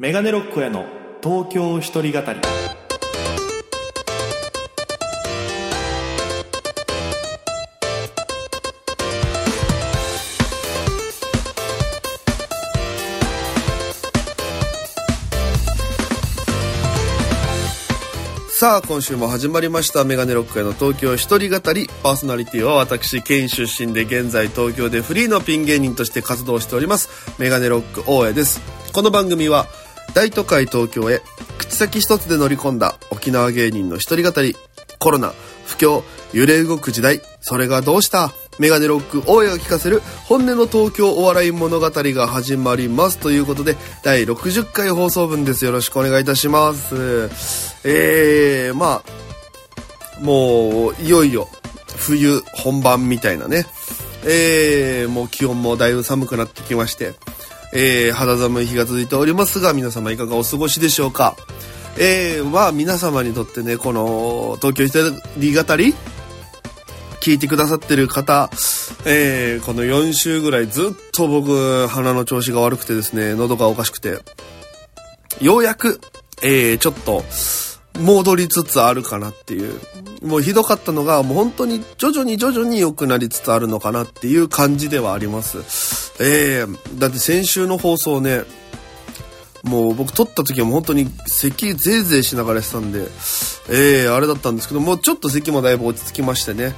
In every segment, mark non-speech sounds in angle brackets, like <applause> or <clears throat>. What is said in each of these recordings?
メガネロックへの東京一人語りさあ、今週も始まりました。メガネロックへの東京一人語り。パーソナリティは私、県出身で現在東京でフリーのピン芸人として活動しております。メガネロック大江です。この番組は、大都会東京へ口先一つで乗り込んだ沖縄芸人の一人語り。コロナ、不況、揺れ動く時代。それがどうした？メガネロック大江が聞かせる本音の東京お笑い物語が始まります。ということで、第60回放送分です。よろしくお願いいたします。えー、まあ、もう、いよいよ、冬本番みたいなね。えー、もう気温もだいぶ寒くなってきまして、えー、肌寒い日が続いておりますが、皆様いかがお過ごしでしょうか？えー、まあ皆様にとってね、この、東京一人語り？聞いてくださってる方、えー、この4週ぐらいずっと僕、鼻の調子が悪くてですね、喉がおかしくて、ようやく、えー、ちょっと、戻りつつあるかなっていう。もうひどかったのが、もう本当に徐々に徐々に良くなりつつあるのかなっていう感じではあります。えー、だって先週の放送ね、もう僕撮った時はも本当に咳ぜいぜいしながらやってたんで、えー、あれだったんですけど、もうちょっと咳もだいぶ落ち着きましてね。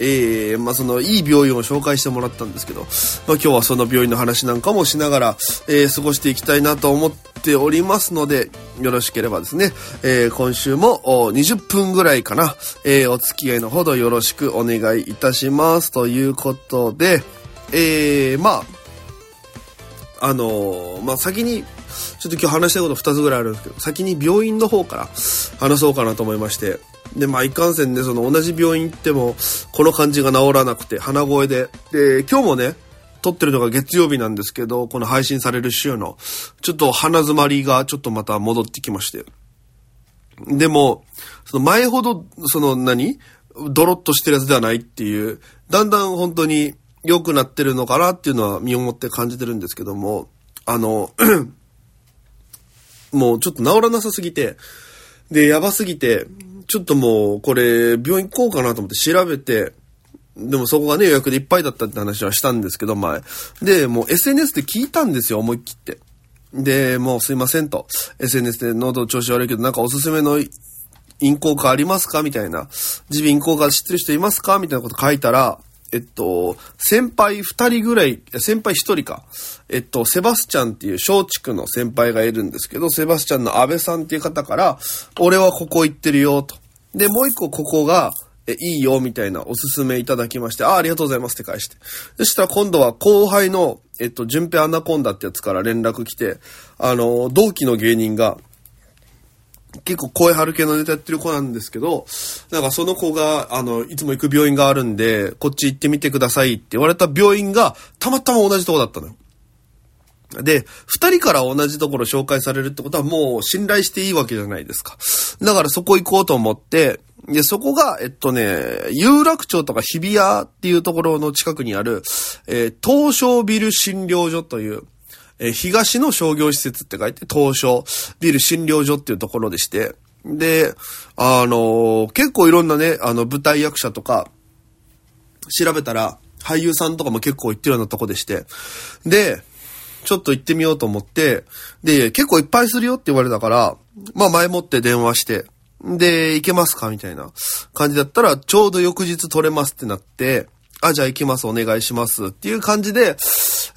えー、まあそのいい病院を紹介してもらったんですけど、まあ今日はその病院の話なんかもしながら、えー、過ごしていきたいなと思っておりますので、よろしければですね、えー、今週も20分ぐらいかな、えー、お付き合いのほどよろしくお願いいたします。ということで、えー、まあ、あのーまあ先に、ちょっと今日話したいこと2つぐらいあるんですけど、先に病院の方から話そうかなと思いまして、で、まあ、いかんせんね、その同じ病院行っても、この感じが治らなくて、鼻声で。で、今日もね、撮ってるのが月曜日なんですけど、この配信される週の、ちょっと鼻詰まりがちょっとまた戻ってきまして。でも、その前ほど、その何ドロッとしてるやつではないっていう、だんだん本当に良くなってるのかなっていうのは身をもって感じてるんですけども、あの、<clears throat> もうちょっと治らなさすぎて、で、やばすぎて、ちょっともう、これ、病院行こうかなと思って調べて、でもそこがね、予約でいっぱいだったって話はしたんですけど、前。で、もう SNS で聞いたんですよ、思い切って。で、もうすいませんと。SNS で喉調子悪いけど、なんかおすすめの咽喉科ありますかみたいな。耳鼻咽喉科知ってる人いますかみたいなこと書いたら、えっと、先輩二人ぐらい、先輩一人か。えっと、セバスチャンっていう松竹の先輩がいるんですけど、セバスチャンの安倍さんっていう方から、俺はここ行ってるよ、と。で、もう一個ここが、え、いいよ、みたいなおすすめいただきまして、あ、ありがとうございますって返して。そしたら今度は後輩の、えっと、順平アナコンダってやつから連絡来て、あの、同期の芸人が、結構声張る系のネタやってる子なんですけど、なんかその子が、あの、いつも行く病院があるんで、こっち行ってみてくださいって言われた病院が、たまたま同じとこだったのよ。で、二人から同じところ紹介されるってことはもう信頼していいわけじゃないですか。だからそこ行こうと思って、で、そこが、えっとね、有楽町とか日比谷っていうところの近くにある、えー東証ビル診療所という、えー東の商業施設って書いて、東証ビル診療所っていうところでして、で、あのー結構いろんなね、あの、舞台役者とか、調べたら、俳優さんとかも結構行ってるようなとこでして、で、ちょっと行ってみようと思って、で、結構いっぱいするよって言われたから、まあ前もって電話して、で、行けますかみたいな感じだったら、ちょうど翌日取れますってなって、あ、じゃあ行きます、お願いしますっていう感じで、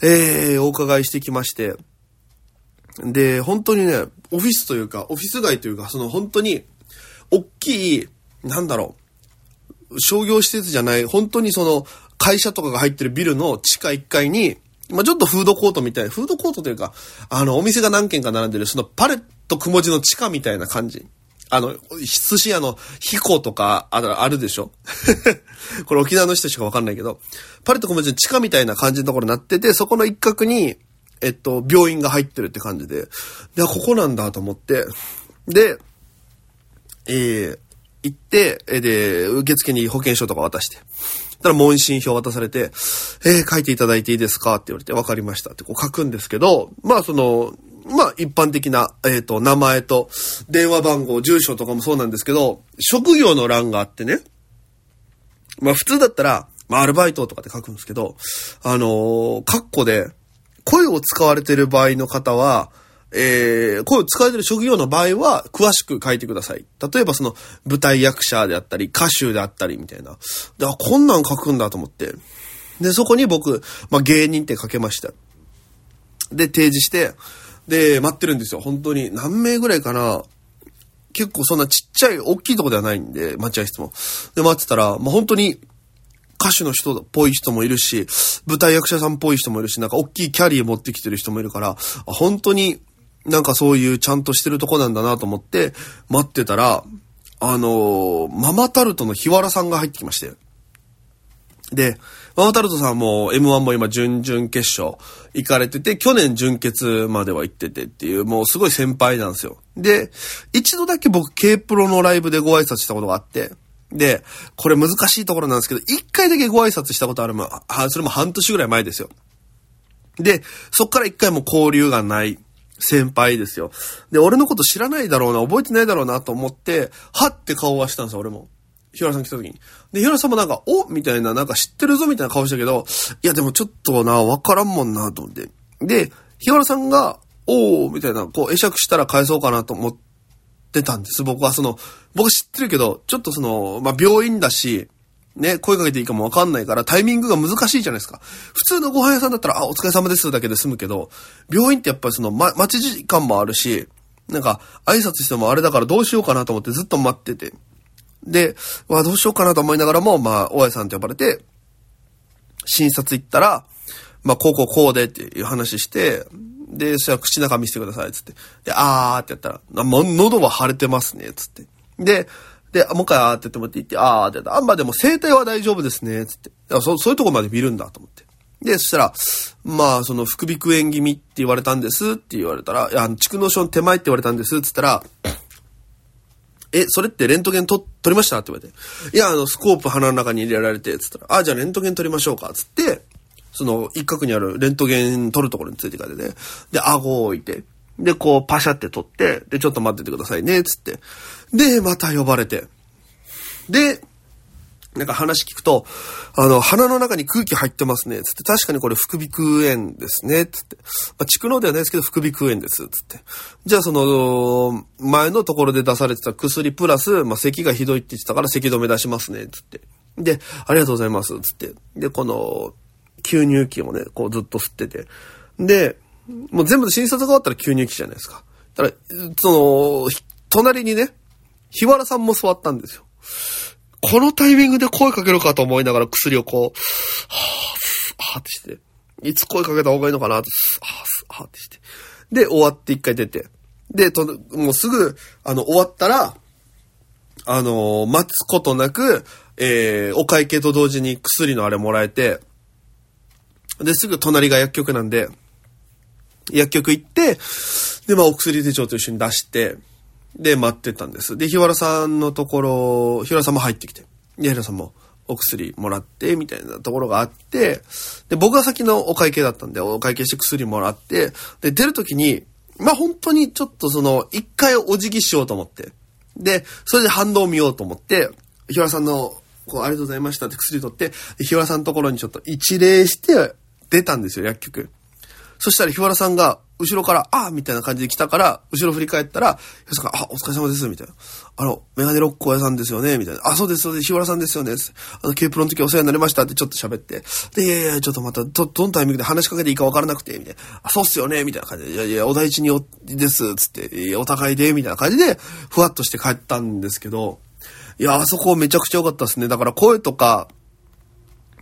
えー、お伺いしてきまして、で、本当にね、オフィスというか、オフィス街というか、その本当に、大きい、なんだろう、商業施設じゃない、本当にその、会社とかが入ってるビルの地下1階に、まあ、ちょっとフードコートみたい、フードコートというか、あの、お店が何軒か並んでる、そのパレットくも字の地下みたいな感じ。あの、寿司屋の飛行とかあるでしょ？<laughs> これ沖縄の人しかわかんないけど、パレットくも字の地下みたいな感じのところになってて、そこの一角に、えっと、病院が入ってるって感じで、いや、ここなんだと思って、で、えー、行って、で、受付に保険証とか渡して。たら問診票渡されて、えー、書いていただいていいですか？って言われて、わかりましたってこう書くんですけど、まあその、まあ、一般的な、えっ、と、名前と、電話番号、住所とかもそうなんですけど、職業の欄があってね。まあ、普通だったら、まあ、アルバイトとかって書くんですけど、あのー、カッコで、声を使われてる場合の方は、えー、声を使われてる職業の場合は、詳しく書いてください。例えばその、舞台役者であったり、歌手であったり、みたいな。で、あ、こんなん書くんだと思って。で、そこに僕、まあ、芸人って書けました。で、提示して、で、待ってるんですよ。本当に。何名ぐらいかな結構そんなちっちゃい、大きいとこではないんで、待合室も。で、待ってたら、まあ、本当に、歌手の人っぽい人もいるし、舞台役者さんっぽい人もいるし、なんか大きいキャリー持ってきてる人もいるから、本当になんかそういうちゃんとしてるとこなんだなと思って待ってたら、あのー、ママタルトの日原さんが入ってきまして。で、ママタルトさんも M1 も今準々決勝行かれてて、去年準決までは行っててっていう、もうすごい先輩なんですよ。で、一度だけ僕 K プロのライブでご挨拶したことがあって、で、これ難しいところなんですけど、一回だけご挨拶したことあるも、それも半年ぐらい前ですよ。で、そっから一回も交流がない先輩ですよ。で、俺のこと知らないだろうな、覚えてないだろうなと思って、はって顔はしたんですよ、俺も。日原さん来た時に。で、日原さんもなんか、おみたいな、なんか知ってるぞみたいな顔したけど、いやでもちょっとな、わからんもんな、と思って。で、日原さんが、おーみたいな、こう、会釈したら返そうかなと思ってたんです。僕はその、僕知ってるけど、ちょっとその、まあ、病院だし、ね、声かけていいかもわかんないからタイミングが難しいじゃないですか。普通のご飯屋さんだったら、あ、お疲れ様ですだけで済むけど、病院ってやっぱりその、ま、待ち時間もあるし、なんか、挨拶してもあれだからどうしようかなと思ってずっと待ってて。で、わ、どうしようかなと思いながらも、まあ、大家さんって呼ばれて、診察行ったら、まあ、こうこうこうでっていう話して、で、そしたら口中見せてください、つって。で、あーってやったら、も喉は腫れてますね、つって。で、で、もう一回あーって言ってもって言って、あーって言った、あんまでも声帯は大丈夫ですね、つって。そそういうとこまで見るんだと思って。で、そしたら、まあ、その、副鼻腔炎気味って言われたんですって言われたら、いや、蓄膿症の手前って言われたんですって言ったら、え、それってレントゲンと取りました？って言われて。いや、あの、スコープ鼻の中に入れられて、つったら、あ、じゃあレントゲン取りましょうか、つって、その、一角にあるレントゲン取るところについてかれてね、で、顎を置いて、で、こう、パシャって取って、で、ちょっと待っててくださいね、つって。で、また呼ばれて。で、なんか話聞くと、あの、鼻の中に空気入ってますね、つって、確かにこれ副鼻腔炎ですね、つって。まあ、蓄膿ではないですけど、副鼻腔炎です、つって。じゃあその、前のところで出されてた薬プラス、まあ、咳がひどいって言ってたから咳止め出しますね、つって。で、ありがとうございます、つって。で、この、吸入器をね、こうずっと吸ってて。で、もう全部診察が終わったら吸入器じゃないですか。だから、その、隣にね、日原さんも座ったんですよ。このタイミングで声かけるかと思いながら薬をこう、はぁ、はぁってして、いつ声かけた方がいいのかなと、はぁ、はぁってして。で、終わって一回出て。で、と、もうすぐ、あの、終わったら、あのー、待つことなく、えー、お会計と同時に薬のあれもらえて、で、すぐ隣が薬局なんで、薬局行って、で、まあ、お薬手帳と一緒に出して、で、待ってたんです。で、日原さんのところ、日原さんも入ってきて、で、日原さんもお薬もらって、みたいなところがあって、で、僕が先のお会計だったんで、お会計して薬もらって、で、出るときに、まあ、本当にちょっとその、一回お辞儀しようと思って、で、それで反応を見ようと思って、日原さんの、こう、ありがとうございましたって薬取って、日原さんのところにちょっと一礼して出たんですよ、薬局。そしたら日原さんが、後ろから、あみたいな感じで来たから、後ろ振り返ったら、よさん、あ、お疲れ様です、みたいな。あの、メガネロック屋さんですよね、みたいな。あ、そうです、そうです、日原さんですよね。あの、K プロの時お世話になりましたってちょっと喋って。で、いやいや、ちょっとまた、ど、どのタイミングで話しかけていいかわからなくて、みたいな。あ、そうっすよね、みたいな感じで。いやいや、お大事にお、です、つって、お互いで、みたいな感じで、ふわっとして帰ったんですけど、いや、あそこめちゃくちゃ良かったですね。だから声とか、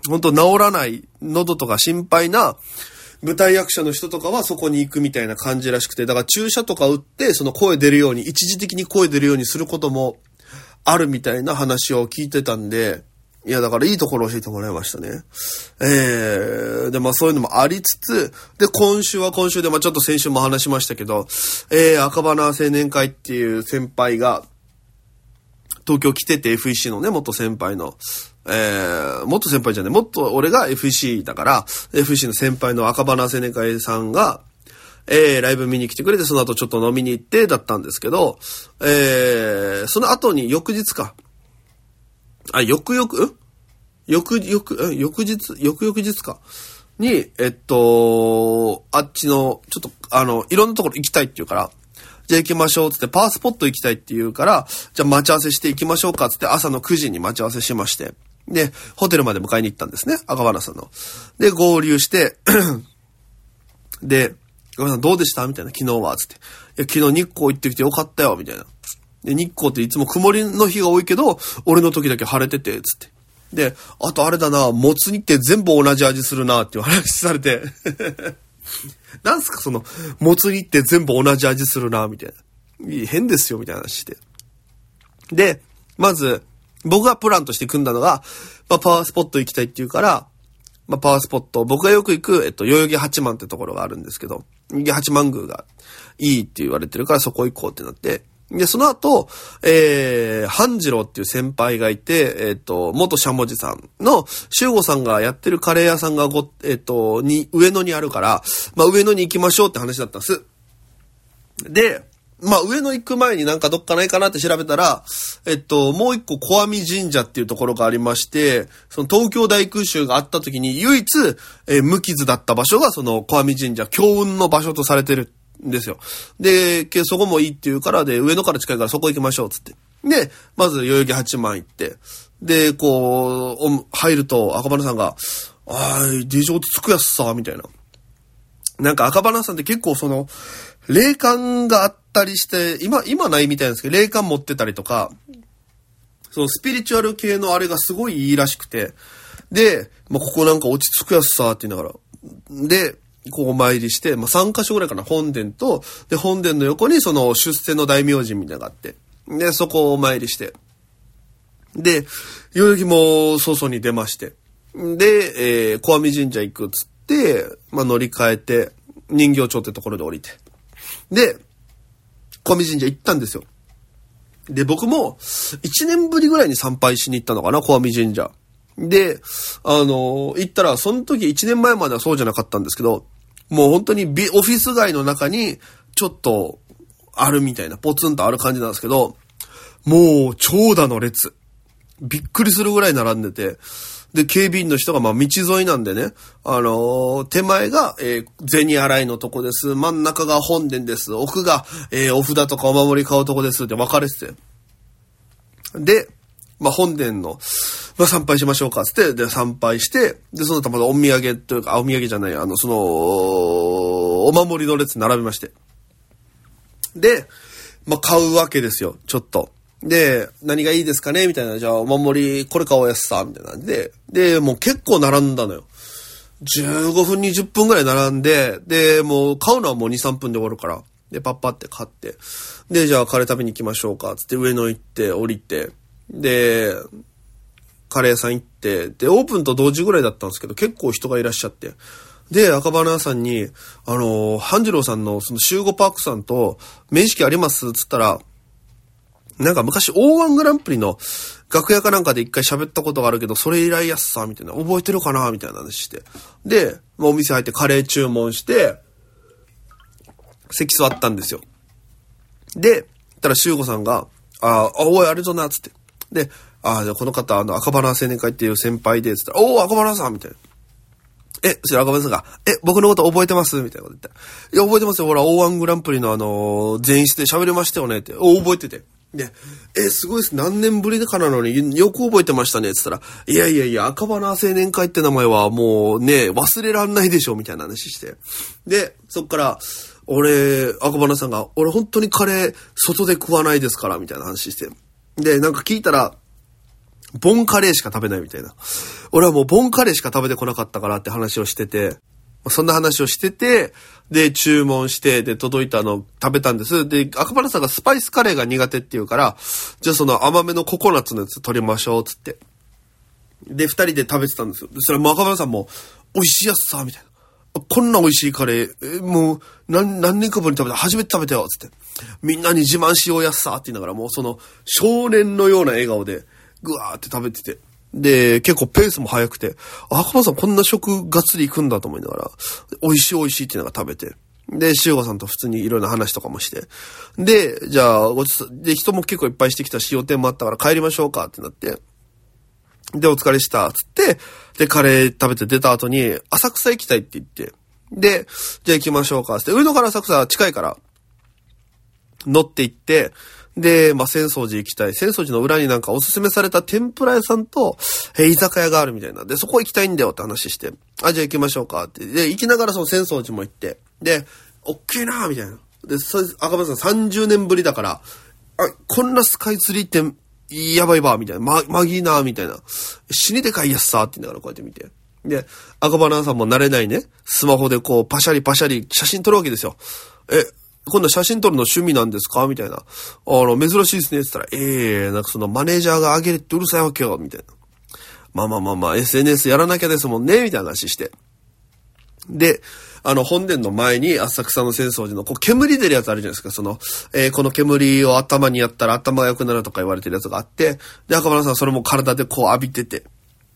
本当治らない喉とか心配な舞台役者の人とかはそこに行くみたいな感じらしくて、だから注射とか打って、その声出るように、一時的に声出るようにすることもあるみたいな話を聞いてたんで、いや、だからいいところ教えてもらいましたね。えー、で、まあそういうのもありつつ、で、今週は今週で、まあちょっと先週も話しましたけど、えー、赤花青年会っていう先輩が、東京来てて FEC のね、元先輩の、えー、もっと先輩じゃない、もっと俺が FC だから、FC の先輩の赤花青年会さんが、えー、ライブ見に来てくれて、その後ちょっと飲みに行ってだったんですけど、えー、その後に翌日か。あ、翌々、ん翌、翌、翌日、翌々日か。に、えっと、あっちの、ちょっと、あの、いろんなところ行きたいって言うから、じゃあ行きましょうつって、パワースポット行きたいって言うから、じゃあ待ち合わせして行きましょうかつって朝の9時に待ち合わせしまして。で、ホテルまで迎えに行ったんですね。赤花さんの。で、合流して <clears throat> で、赤花さんどうでした？みたいな、昨日はつって。いや、昨日日光行ってきてよかったよ、みたいな。で、日光っていつも曇りの日が多いけど、俺の時だけ晴れてて、つって。で、あとあれだな、もつ煮って全部同じ味するな、っていう話されて。<laughs> なんすか、その、もつ煮って全部同じ味するな、みたいな。変ですよ、みたいな話して。で、まず、僕がプランとして組んだのが、まあ、パワースポット行きたいって言うから、まあ、パワースポット、僕がよく行く、えっと、代々木八幡ってところがあるんですけど、代々木八幡宮がいいって言われてるからそこ行こうってなって、で、その後、えー、半次郎っていう先輩がいて、えっ、ー、と、元しゃもじさんの、修吾さんがやってるカレー屋さんがご、えっ、ー、と、に、上野にあるから、まあ、上野に行きましょうって話だったんです。で、まあ、上野行く前になんかどっかないかなって調べたら、えっと、もう一個小網神社っていうところがありまして、その東京大空襲があった時に唯一、えー、無傷だった場所がその小網神社、強運の場所とされてるんですよ。で、そこもいいって言うから、で、上野から近いからそこ行きましょう、つって。で、まず代々木八幡行って、で、こう、入ると赤羽さんが、あーい、デジョーつくやつさ、みたいな。なんか赤羽さんって結構その、霊感があってたりして、今、今ないみたいなんですけど、霊感持ってたりとか、そのスピリチュアル系のあれがすごいいいらしくて、で、まあ、ここなんか落ち着くやつさ、って言いながら。で、こうお参りして、まあ、3箇所ぐらいかな、本殿と、で、本殿の横にその出世の大名人みたいなのがあって、で、そこをお参りして、で、代々木も早々に出まして、で、えー、小網神社行くっつって、まあ、乗り換えて、人形町ってところで降りて。で、小網神社行ったんですよ。で、僕も、1年ぶりぐらいに参拝しに行ったのかな、小網神社。で、あの、行ったら、その時1年前まではそうじゃなかったんですけど、もう本当にビオフィス街の中に、ちょっと、あるみたいな、ポツンとある感じなんですけど、もう、長蛇の列。びっくりするぐらい並んでて、で、警備員の人が、まあ、道沿いなんでね、あのー、手前が、えー、銭洗いのとこです。真ん中が本殿です。奥が、えー、お札とかお守り買うとこですって分かれてて。で、まあ、本殿の、まあ、参拝しましょうか、つって、で、参拝して、で、その後またお土産というか、お土産じゃない、あの、その、お守りの列並びまして。で、まあ、買うわけですよ、ちょっと。で、何がいいですかね？みたいな。じゃあ、お守り、これ買おうやすさ、みたいなんで。で、もう結構並んだのよ。15分、20分ぐらい並んで、で、もう買うのはもう2、3分で終わるから。で、パッパって買って。で、じゃあ、カレー食べに行きましょうか。つって上野行って、降りて。で、カレー屋さん行って、で、オープンと同時ぐらいだったんですけど、結構人がいらっしゃって。で、赤羽さんに、あの、半次郎さんのその集合パークさんと面識あります？つったら、なんか昔 O1 グランプリの楽屋かなんかで一回喋ったことがあるけど、それ以来やっさ、みたいな。覚えてるかなみたいな話して。で、お店入ってカレー注文して、席座ったんですよ。で、たら、修吾さんが、ああ、おい、ありがとうな、つって。で、ああ、じゃこの方、あの、赤羽青年会っていう先輩で、つったら、おお、赤羽さんみたいな。え、それ赤羽さんが、え、僕のこと覚えてます？みたいなこと言った。いや、覚えてますよ。ほら、O1 グランプリのあの、前室で喋りましたよねって。お、覚えてて。で、え、すごいです。何年ぶりかなのによく覚えてましたね。つったら、いやいやいや、赤羽青年会って名前はもうね、忘れらんないでしょ、みたいな話して。で、そっから、俺、赤羽さんが、俺本当にカレー、外で食わないですから、みたいな話して。で、なんか聞いたら、ボンカレーしか食べないみたいな。俺はもうボンカレーしか食べてこなかったからって話をしてて、そんな話をしてて、で、注文して、で、届いたの食べたんです。で、赤羽さんがスパイスカレーが苦手って言うから、じゃあその甘めのココナッツのやつ取りましょう、つって。で、二人で食べてたんですよ。それも赤羽さんも、美味しいやつさ、みたいな。こんな美味しいカレー、もう、何、何年かぶりに食べた？初めて食べたよ、つって。みんなに自慢しようやすさ、って言いながら、もうその、少年のような笑顔で、ぐわーって食べてて。で、結構ペースも速くて、あ赤羽さんこんな食がっつり行くんだと思いながら、美味しい美味しいって言いなが食べて。で、しごさんと普通にいろんな話とかもして。で、じゃあ、ごちそう、で、人も結構いっぱいしてきたし、予定もあったから帰りましょうかってなって。で、お疲れした、つって、で、カレー食べて出た後に、浅草行きたいって言って。で、じゃあ行きましょうか、つって、上野から浅草近いから、乗って行って、で、まあ、浅草寺行きたい。浅草寺の裏になんかおすすめされた天ぷら屋さんと、えー居酒屋があるみたいな。で、そこ行きたいんだよって話して。あ、じゃあ行きましょうかって。で、行きながらその浅草寺も行って。で、おっきいなみたいな。で、そ、赤羽さん30年ぶりだから、あ、こんなスカイツリーって、やばいわ、みたいな。ま、まぎーなみたいな。死にでかいやつさ、って言いながらこうやって見て。で、赤羽さんも慣れないね、スマホでこう、パシャリパシャリ写真撮るわけですよ。え、今度写真撮るの趣味なんですか？みたいな。あの、珍しいですね。って言ったら、ええなんかそのマネージャーがあげるってうるさいわけよ。みたいな。まあまあまあまあ、SNS やらなきゃですもんね。みたいな話して。で、あの、本殿の前に浅草の浅草寺の、こう、煙出るやつあるじゃないですか。その、えーこの煙を頭にやったら頭が良くなるとか言われてるやつがあって、で、赤羽さんそれも体でこう浴びてて。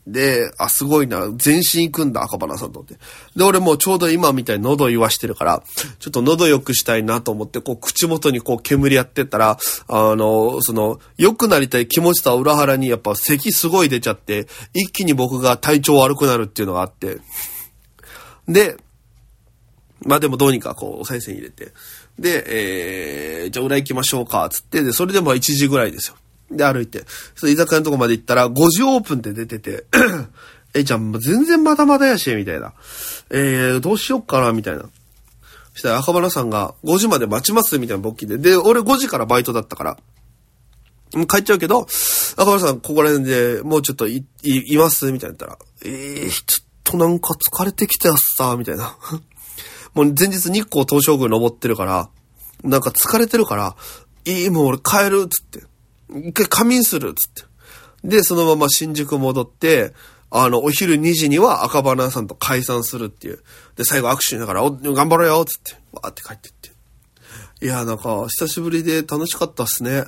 で、あ、すごいな。全身行くんだ、赤羽さんと思って。で、俺もうちょうど今みたいに喉言わしてるから、ちょっと喉良くしたいなと思って、こう、口元にこう、煙やってったら、あの、その、良くなりたい気持ちとは裏腹に、やっぱ咳すごい出ちゃって、一気に僕が体調悪くなるっていうのがあって。で、まあでもどうにかこう、お賽銭入れて。で、えー、じゃあ裏行きましょうか、つって、で、それでも1時ぐらいですよ。で、歩いて。それ居酒屋のとこまで行ったら、5時オープンって出てて、<clears throat> え、じゃあもう全然まだまだやし、みたいな。えー、どうしよっかな、みたいな。そしたら赤羽さんが、5時まで待ちます、みたいな勃起で。で、俺5時からバイトだったから、もう帰っちゃうけど、赤羽さん、ここら辺でもうちょっとい、い、いますみたいな言ったら、えー、ちょっとなんか疲れてきたやつさ、みたいな。<laughs> もう前日日光東照宮登ってるから、なんか疲れてるから、いい、もう俺帰る、つって。一回仮眠する、つって。で、そのまま新宿戻って、あの、お昼2時には赤羽さんと解散するっていう。で、最後握手しながら、お、頑張ろうよっ、つって。わーって帰ってって。いや、なんか、久しぶりで楽しかったっすね。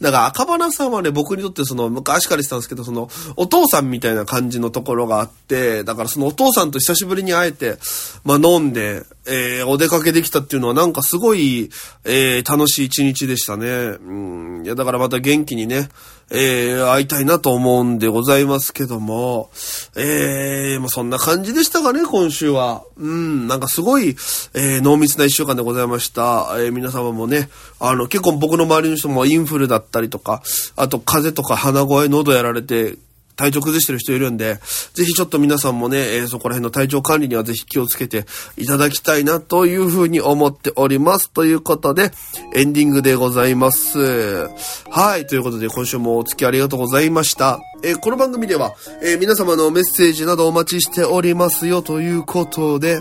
だから赤羽さんはね、僕にとってその、昔から言ってたんですけど、その、お父さんみたいな感じのところがあって、だからそのお父さんと久しぶりに会えて、まあ飲んで、えー、お出かけできたっていうのはなんかすごい、えー、楽しい一日でしたね。うん。いや、だからまた元気にね、えー、会いたいなと思うんでございますけども、えー、まあそんな感じでしたかね、今週は。うん、なんかすごい、えー、濃密な一週間でございました。えー、皆様もね、あの、結構僕の周りの人もインフルだったりとか、あと風邪とか鼻声、喉やられて、体調崩してる人いるんで、ぜひちょっと皆さんもね、えーそこら辺の体調管理にはぜひ気をつけていただきたいなというふうに思っております。ということで、エンディングでございます。はい、ということで今週もお付き合いありがとうございました。えーこの番組では、えー皆様のメッセージなどお待ちしておりますよということで、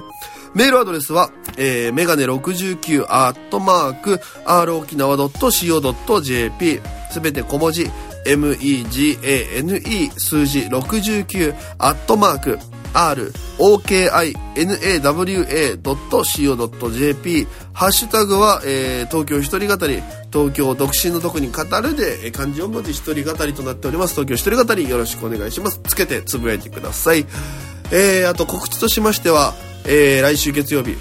メールアドレスは、えー、メガネ69アットマーク、r 沖縄 .co.jp、すべて小文字、megane 数字69アットマーク、r, okinawa.co.jp、ハッシュタグは、えー東京一人語り、東京独身の特に語るで、えー漢字を文字一人語りとなっております。東京一人語りよろしくお願いします。つけてつぶやいてください。えー、あと告知としましては、えー、来週月曜日、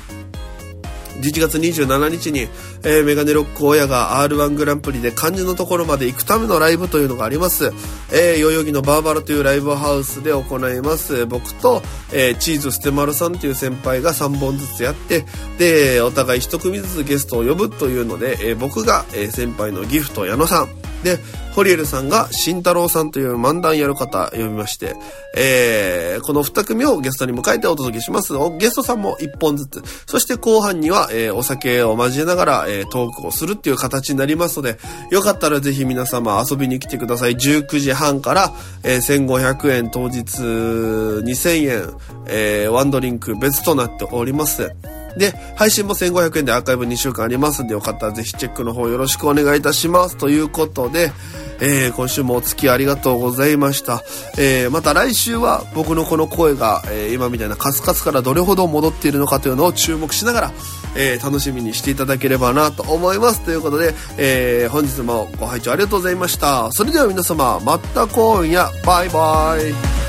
11月27日に、えーメガネロック親が R1 グランプリで漢字のところまで行くためのライブというのがあります。えー、代々木のバーバラというライブハウスで行います。僕と、えーチーズステマルさんという先輩が3本ずつやって、で、お互い1組ずつゲストを呼ぶというので、えー僕が、えー先輩のギフト矢野さん、で、ホリエルさんが慎太郎さんという漫談やる方呼びまして、えーこの二組をゲストに迎えてお届けします。ゲストさんも一本ずつ。そして後半には、えーお酒を交えながら、えートークをするっていう形になりますので、よかったらぜひ皆様遊びに来てください。19時半から、えー1500円当日2000円、えーワンドリンク別となっております。で、配信も1500円でアーカイブ2週間ありますんで、よかったらぜひチェックの方よろしくお願いいたします。ということで、えー今週もお付き合いありがとうございました。えーまた来週は僕のこの声が、えー今みたいなカスカスからどれほど戻っているのかというのを注目しながら、えー楽しみにしていただければなと思います。ということで、えー本日もご拝聴ありがとうございました。それでは皆様、また今夜、バイバイ。